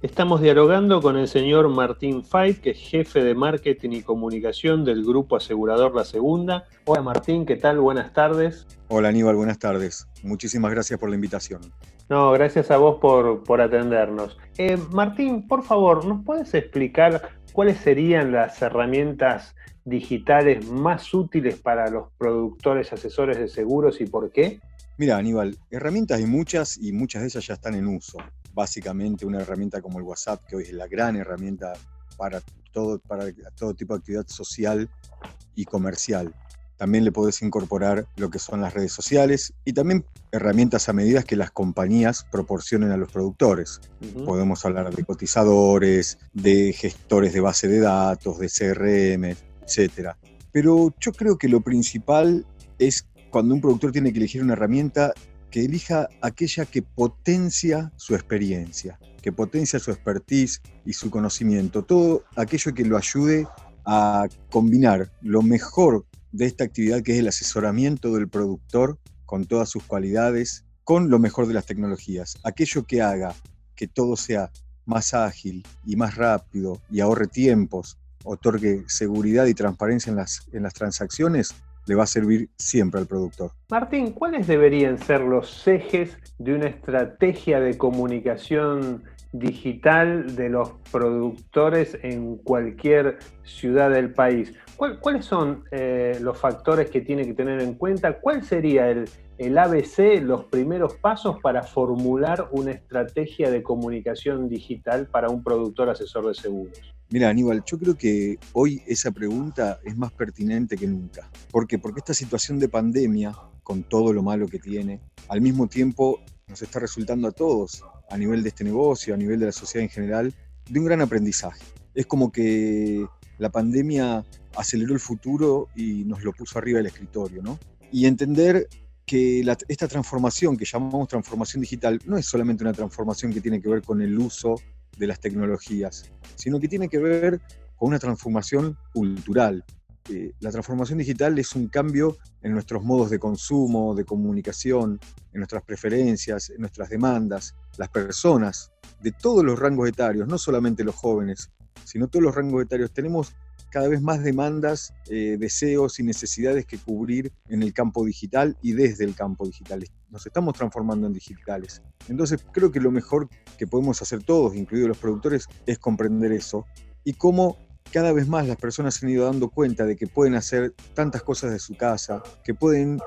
Estamos dialogando con el señor Martín Fait, que es jefe de marketing y comunicación del grupo asegurador La Segunda. Hola Martín, ¿qué tal? Buenas tardes. Hola Aníbal, buenas tardes. Muchísimas gracias por la invitación. No, gracias a vos por, por atendernos. Eh, Martín, por favor, ¿nos puedes explicar cuáles serían las herramientas digitales más útiles para los productores asesores de seguros y por qué? Mira, Aníbal, herramientas hay muchas y muchas de ellas ya están en uso. Básicamente una herramienta como el WhatsApp, que hoy es la gran herramienta para todo, para todo tipo de actividad social y comercial. También le podés incorporar lo que son las redes sociales y también herramientas a medida que las compañías proporcionen a los productores. Podemos hablar de cotizadores, de gestores de base de datos, de CRM, etc. Pero yo creo que lo principal es cuando un productor tiene que elegir una herramienta, que elija aquella que potencia su experiencia, que potencia su expertise y su conocimiento, todo aquello que lo ayude a combinar lo mejor de esta actividad que es el asesoramiento del productor con todas sus cualidades, con lo mejor de las tecnologías, aquello que haga que todo sea más ágil y más rápido y ahorre tiempos, otorgue seguridad y transparencia en las, en las transacciones, le va a servir siempre al productor. Martín, ¿cuáles deberían ser los ejes de una estrategia de comunicación digital de los productores en cualquier ciudad del país? ¿Cuáles son eh, los factores que tiene que tener en cuenta? ¿Cuál sería el, el ABC, los primeros pasos para formular una estrategia de comunicación digital para un productor asesor de seguros? Mira, Aníbal, yo creo que hoy esa pregunta es más pertinente que nunca. ¿Por qué? Porque esta situación de pandemia, con todo lo malo que tiene, al mismo tiempo nos está resultando a todos, a nivel de este negocio, a nivel de la sociedad en general, de un gran aprendizaje. Es como que la pandemia aceleró el futuro y nos lo puso arriba del escritorio, ¿no? Y entender que esta transformación que llamamos transformación digital no es solamente una transformación que tiene que ver con el uso de las tecnologías, sino que tiene que ver con una transformación cultural. Eh, la transformación digital es un cambio en nuestros modos de consumo, de comunicación, en nuestras preferencias, en nuestras demandas. Las personas de todos los rangos etarios, no solamente los jóvenes, sino todos los rangos etarios, tenemos cada vez más demandas, eh, deseos y necesidades que cubrir en el campo digital y desde el campo digital. Nos estamos transformando en digitales. Entonces creo que lo mejor que podemos hacer todos, incluidos los productores, es comprender eso y cómo cada vez más las personas se han ido dando cuenta de que pueden hacer tantas cosas de su casa, que pueden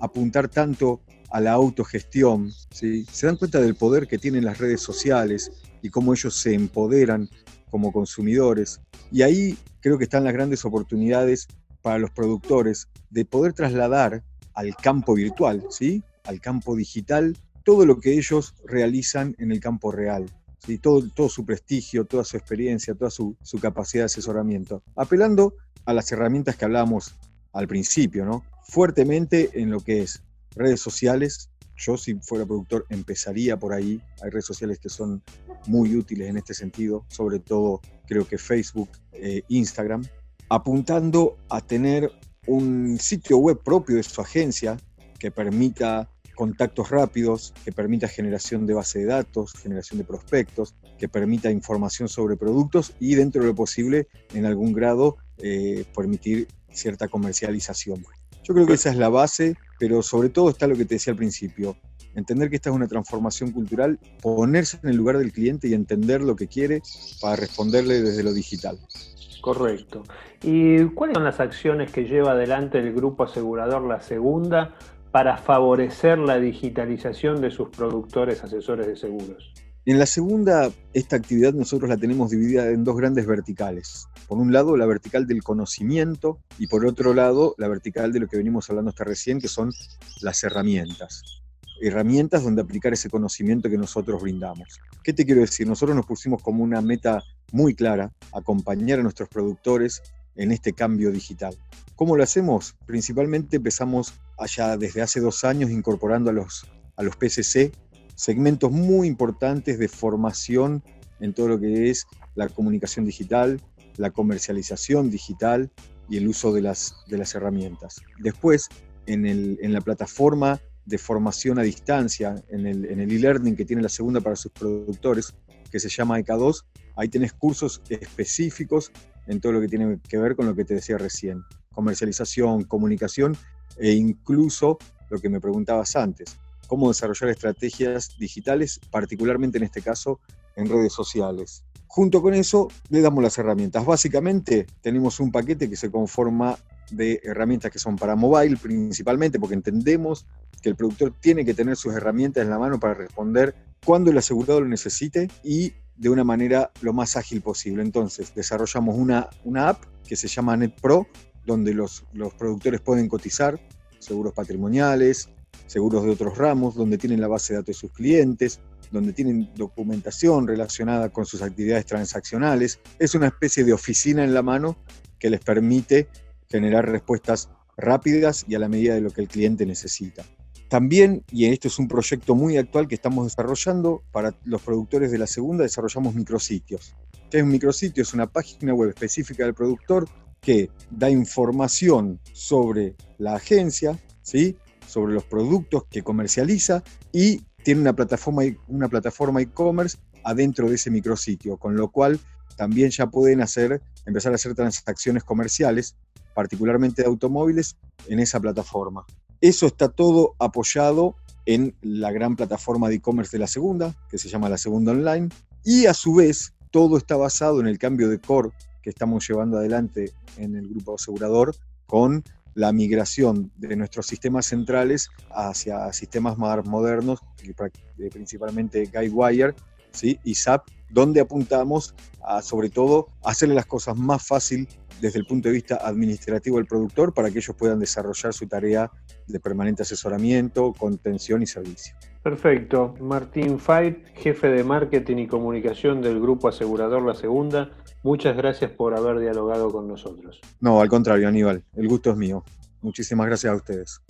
apuntar tanto a la autogestión, ¿sí? se dan cuenta del poder que tienen las redes sociales y cómo ellos se empoderan como consumidores. Y ahí creo que están las grandes oportunidades para los productores de poder trasladar al campo virtual, ¿sí? al campo digital, todo lo que ellos realizan en el campo real. ¿Sí? Todo, todo su prestigio, toda su experiencia, toda su, su, capacidad de asesoramiento. Apelando a las herramientas que hablábamos al principio, ¿no? fuertemente en lo que es redes sociales, yo si fuera productor empezaría por ahí. Hay redes sociales que son muy útiles en este sentido, sobre todo creo que Facebook, eh, Instagram, apuntando a tener un sitio web propio de su agencia que permita contactos rápidos, que permita generación de base de datos, generación de prospectos, que permita información sobre productos y dentro de lo posible, en algún grado, eh, permitir cierta comercialización. Yo creo que esa es la base, pero sobre todo está lo que te decía al principio, entender que esta es una transformación cultural, ponerse en el lugar del cliente y entender lo que quiere para responderle desde lo digital. Correcto. ¿Y cuáles son las acciones que lleva adelante el grupo asegurador La Segunda para favorecer la digitalización de sus productores asesores de seguros? En la segunda, esta actividad nosotros la tenemos dividida en dos grandes verticales. Por un lado, la vertical del conocimiento y por otro lado, la vertical de lo que venimos hablando hasta recién, que son las herramientas. Herramientas donde aplicar ese conocimiento que nosotros brindamos. ¿Qué te quiero decir? Nosotros nos pusimos como una meta muy clara, acompañar a nuestros productores en este cambio digital. ¿Cómo lo hacemos? Principalmente empezamos allá desde hace dos años incorporando a los, a los PCC segmentos muy importantes de formación en todo lo que es la comunicación digital, la comercialización digital y el uso de las, de las herramientas. Después, en, el, en la plataforma de formación a distancia, en el e-learning que tiene la segunda para sus productores, que se llama ECA2. Ahí tenés cursos específicos en todo lo que tiene que ver con lo que te decía recién, comercialización, comunicación e incluso lo que me preguntabas antes, cómo desarrollar estrategias digitales, particularmente en este caso en redes sociales. Junto con eso, le damos las herramientas. Básicamente, tenemos un paquete que se conforma de herramientas que son para mobile principalmente, porque entendemos que el productor tiene que tener sus herramientas en la mano para responder cuando el asegurado lo necesite y de una manera lo más ágil posible. Entonces, desarrollamos una, una app que se llama NetPro, donde los, los productores pueden cotizar seguros patrimoniales, seguros de otros ramos, donde tienen la base de datos de sus clientes, donde tienen documentación relacionada con sus actividades transaccionales. Es una especie de oficina en la mano que les permite generar respuestas rápidas y a la medida de lo que el cliente necesita. También, y esto es un proyecto muy actual que estamos desarrollando, para los productores de la segunda desarrollamos micrositios. ¿Qué es un micrositio? Es una página web específica del productor que da información sobre la agencia, ¿sí? sobre los productos que comercializa y tiene una plataforma, una plataforma e-commerce adentro de ese micrositio, con lo cual también ya pueden hacer, empezar a hacer transacciones comerciales, particularmente de automóviles, en esa plataforma. Eso está todo apoyado en la gran plataforma de e-commerce de la segunda, que se llama la segunda online, y a su vez todo está basado en el cambio de core que estamos llevando adelante en el grupo asegurador con la migración de nuestros sistemas centrales hacia sistemas más modernos, principalmente Guidewire ¿sí? y SAP, donde apuntamos a, sobre todo, a hacerle las cosas más fácil desde el punto de vista administrativo del productor para que ellos puedan desarrollar su tarea de permanente asesoramiento, contención y servicio. Perfecto. Martín Fait, jefe de marketing y comunicación del Grupo Asegurador La Segunda, muchas gracias por haber dialogado con nosotros. No, al contrario, Aníbal, el gusto es mío. Muchísimas gracias a ustedes.